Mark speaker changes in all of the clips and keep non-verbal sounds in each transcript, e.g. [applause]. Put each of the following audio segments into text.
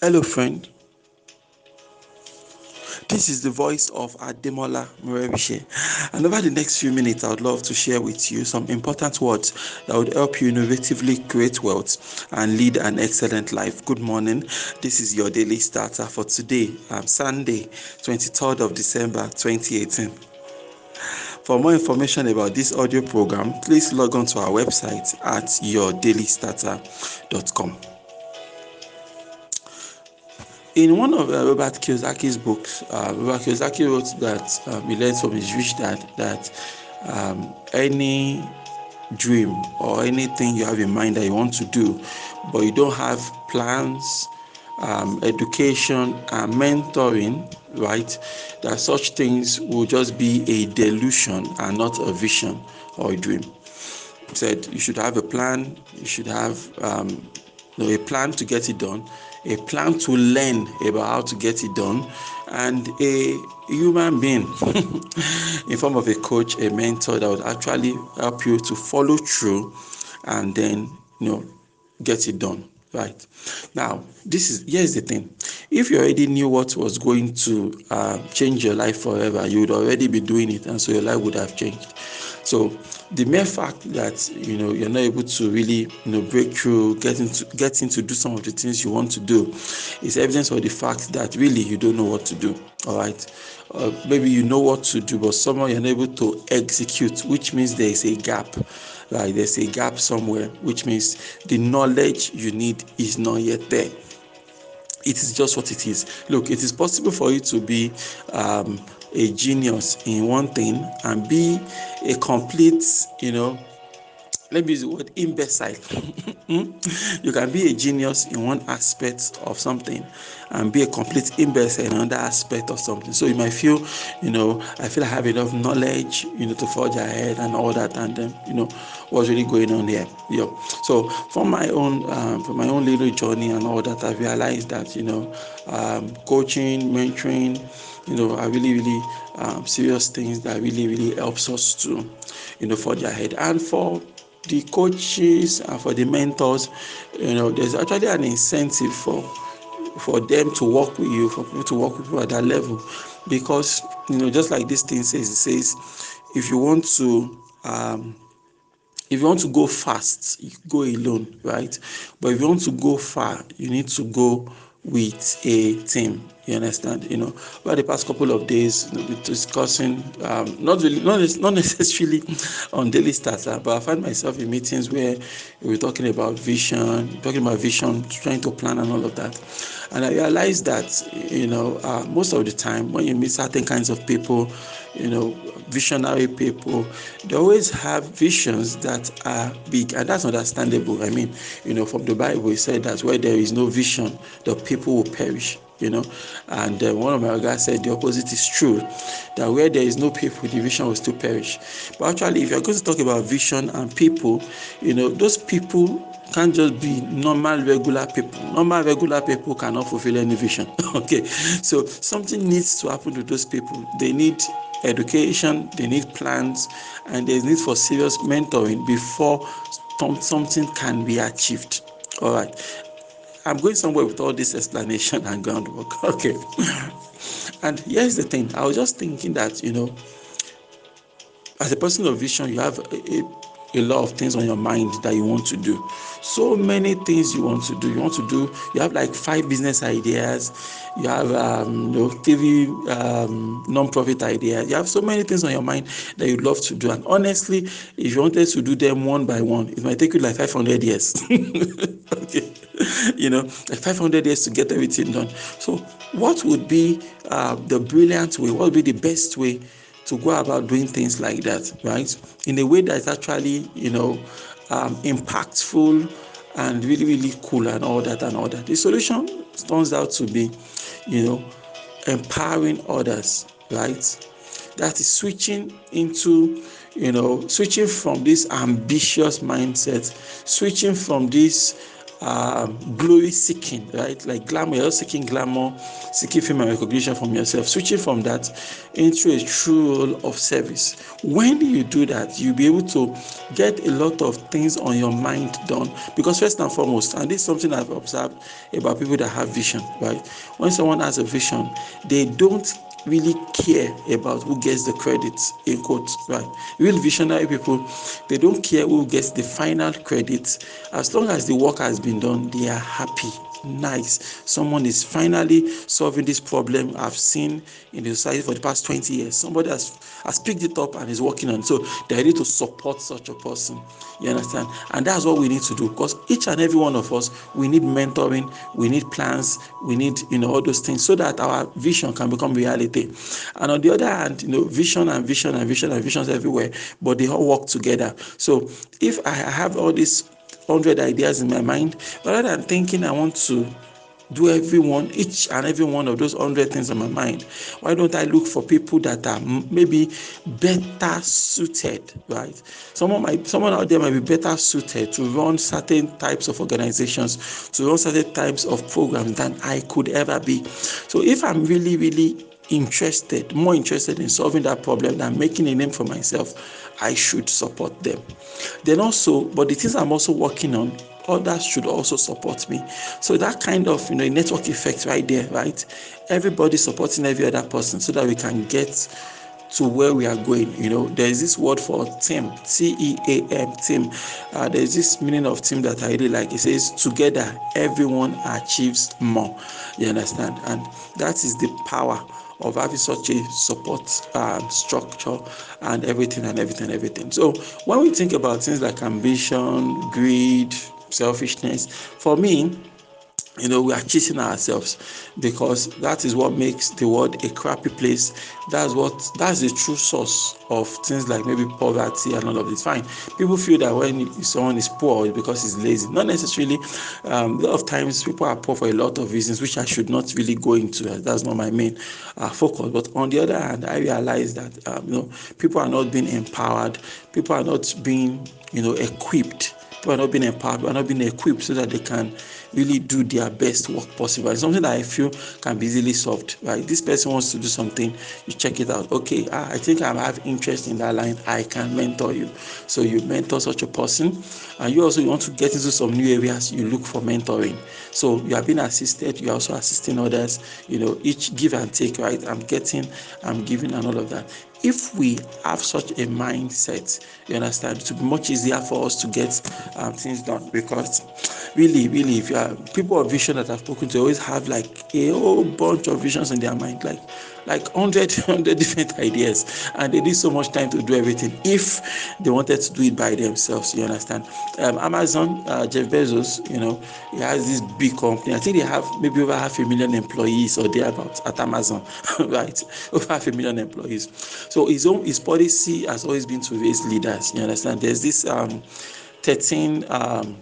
Speaker 1: Hello, friend. This is the voice of Ademola Morebise. And over the next few minutes, I would love to share with you some important words that would help you innovatively create wealth and lead an excellent life. Good morning. This is your daily starter for today, um, Sunday, 23rd of December, 2018. For more information about this audio program, please log on to our website at yourdailystarter.com. In one of uh, Robert Kiyosaki's books, uh, Robert Kiyosaki wrote that um, he learned from his rich dad that um, any dream or anything you have in mind that you want to do, but you don't have plans, um, education, and mentoring, right? That such things will just be a delusion and not a vision or a dream. He said you should have a plan, you should have um, you know, a plan to get it done a plan to learn about how to get it done, and a human being [laughs] in form of a coach, a mentor that would actually help you to follow through and then you know get it done. Right now, this is here's the thing. If you already knew what was going to uh, change your life forever, you would already be doing it, and so your life would have changed. So the mere fact that you know you're not able to really you know break through, getting to get into do some of the things you want to do, is evidence of the fact that really you don't know what to do. All right, uh, maybe you know what to do, but somehow you're not able to execute, which means there is a gap. like there's a gap somewhere, which means the knowledge you need is not yet there it is just what it is. Look, it is possible for you to be um, a genius in one thing and be a complete, you know, let me use the word imbecile. [laughs] Hmm? you can be a genius in one aspect of something and be a complete imbecile in another aspect of something. So you might feel, you know, I feel I have enough knowledge, you know, to forge ahead and all that, and then, you know, what's really going on here. Yeah. So from my own, um, from my own little journey and all that, I realized that, you know, um, coaching, mentoring, you know, are really, really um, serious things that really, really helps us to, you know, forge ahead. And for the coaches and for the mentors, you know, there's actually an incentive for for them to work with you, for people to work with you at that level. Because, you know, just like this thing says, it says, if you want to um, if you want to go fast, you go alone, right? But if you want to go far, you need to go with a team. You understand? You know, over the past couple of days, we're discussing um, not really, not, [laughs] not necessarily on daily starter, but I find myself in meetings where we're talking about vision, talking about vision, trying to plan and all of that. And I realized that you know uh, most of the time when you meet certain kinds of people, you know, visionary people, they always have visions that are big, and that's understandable. I mean, you know, from the Bible, it said that where there is no vision, the people will perish you know. And uh, one of my guys said the opposite is true that where there is no people, the vision will still perish. But actually, if you're going to talk about vision and people, you know, those people can't just be normal, regular people. Normal, regular people cannot fulfill any vision. [laughs] okay, so something needs to happen to those people. They need education, they need plans, and there's need for serious mentoring before something can be achieved. All right. I'm going somewhere with all this explanation and groundwork. [laughs] Okay. and here's the thing I was just thinking that, you know, as a person of vision, you have a, a, a, lot of things on your mind that you want to do. So many things you want to do. You want to do, you have like five business ideas, you have um, you know, TV um, non-profit ideas. You have so many things on your mind that you'd love to do. And honestly, if you wanted to do them one by one, it might take you like 500 years. [laughs] okay. you know, like 500 years to get everything done. So, what would be uh, the brilliant way? What would be the best way to go about doing things like that, right? In a way that's actually, you know, um, impactful and really, really cool and all that and all that. The solution turns out to be, you know, empowering others, right? That is switching into, you know, switching from this ambitious mindset, switching from this um, glory seeking, right? Like glamour, you're seeking glamour, seeking fame and recognition from yourself, switching from that into a true role of service. When you do that, you'll be able to get a lot of things on your mind done. Because, first and foremost, and this is something I've observed about people that have vision, right? When someone has a vision, they don't really care about who gets the credits in quotes right? Real visionary people they don't care who gets the final credits. As long as the work has been done they are happy. Nice. Someone is finally solving this problem i've seen in the society for the past 20 years. Somebody has has picked it up and is working on it. So they're ready to support such a person. You understand? And that's what we need to do because each and every one of us we need mentoring we need plans we need you know all those things so that our vision can become reality and on the other hand you know vision and vision and vision and visions everywhere but they all work together. So if i have all these 100 ideas in my mind rather than thinking i want to do every one each and every one of those 100 things in my mind why don't i look for people that are maybe better suited right? Someone might someone out there might be better suited to run certain types of organizations to run certain types of programs than i could ever be. So if i'm really really interested more interested in solving that problem than making a name for myself I should support them. Then also, but the things I'm also working on, others should also support me. So that kind of you know network effect right there, right? Everybody supporting every other person so that we can get to where we are going. You know, there's this word for team, T E A M, team. Uh, there's this meaning of team that I really like. It says, together, everyone achieves more. You understand? And that is the power of having such a support um, structure and everything and everything and everything. So when we think about things like ambition, greed, selfishness, for me, you know we are cheating ourselves because that is what makes the world a crappy place. That's what that's the true source of things like maybe poverty and all of this. Fine. People feel that when someone is poor it's because he's lazy. Not necessarily. Um, a lot of times people are poor for a lot of reasons which i should not really go into. That's not my main uh, focus. But on the other hand i realize that um, you know people are not being empowered. People are not being you know equipped people are not being empowered people are not being equipped so that they can really do their best work possible. It's something that I feel can be easily solved. Right? This person wants to do something, you check it out. Okay, ah, I think I have interest in that line. I can mentor you. So you mentor such a person, and you also want to get into some new areas. You look for mentoring. So you are being assisted. You are also assisting others. You know, each give and take. Right? I'm getting, I'm giving, and all of that if we have such a mindset, you understand, it will be much easier for us to get um, things done because really, really, if you are people of vision that I've spoken to always have like a whole bunch of visions in their mind, like like 100, 100 [laughs] different ideas, and they need so much time to do everything if they wanted to do it by themselves. You understand? Um, Amazon, uh, Jeff Bezos, you know, he has this big company. I think they have maybe over half a million employees or thereabouts at Amazon, [laughs] right? Over half a million employees. So his own his policy has always been to raise leaders. You understand? There's this um, 13 um,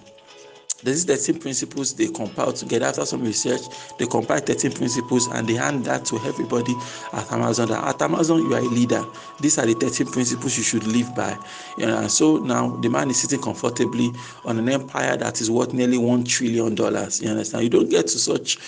Speaker 1: there's 13 principles they compile together. After some research they compile 13 principles and they hand that to everybody at amazon that at amazon you are a leader. These are the 13 principles you should live by. And so now the man is sitting comfortably on an empire that is worth nearly one trillion dollars. You understand? You don't get to such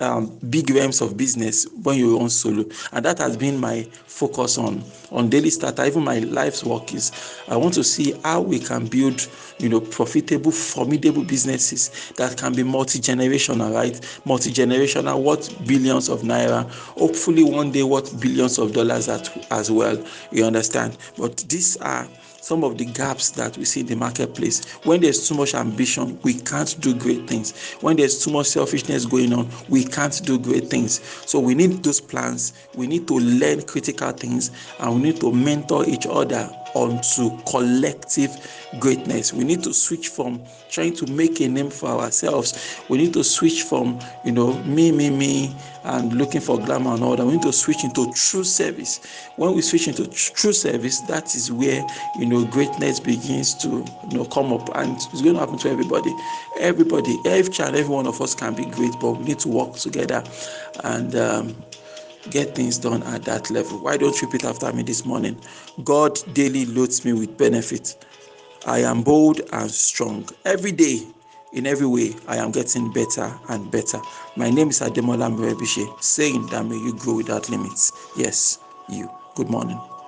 Speaker 1: um, big realms of business when you own solo. And that has been my focus on on daily starter. Even my life's work is i want to see how we can build you know profitable formidable businesses that can be multi-generational right? Multi-generational worth billions of naira. Hopefully one day worth billions of dollars at, as well. You understand? But these are some of the gaps that we see in the marketplace. When there's too much ambition, we can't do great things. When there's too much selfishness going on, we can't do great things. So we need those plans. We need to learn critical things and we need to mentor each other onto collective greatness. We need to switch from trying to make a name for ourselves. We need to switch from, you know, me, me, me, and looking for glamour and all that. We need to switch into true service. When we switch into true service, that is where, you know, greatness begins to, you know, come up. And it's going to happen to everybody. Everybody, every child, every one of us can be great, but we need to work together and, um, get things done at that level. Why don't you repeat after me this morning? God daily loads me with benefits. I am bold and strong. Every day, in every way, I am getting better and better. My name is Ademola Morebise, saying that may you grow without limits. Yes, you. Good morning.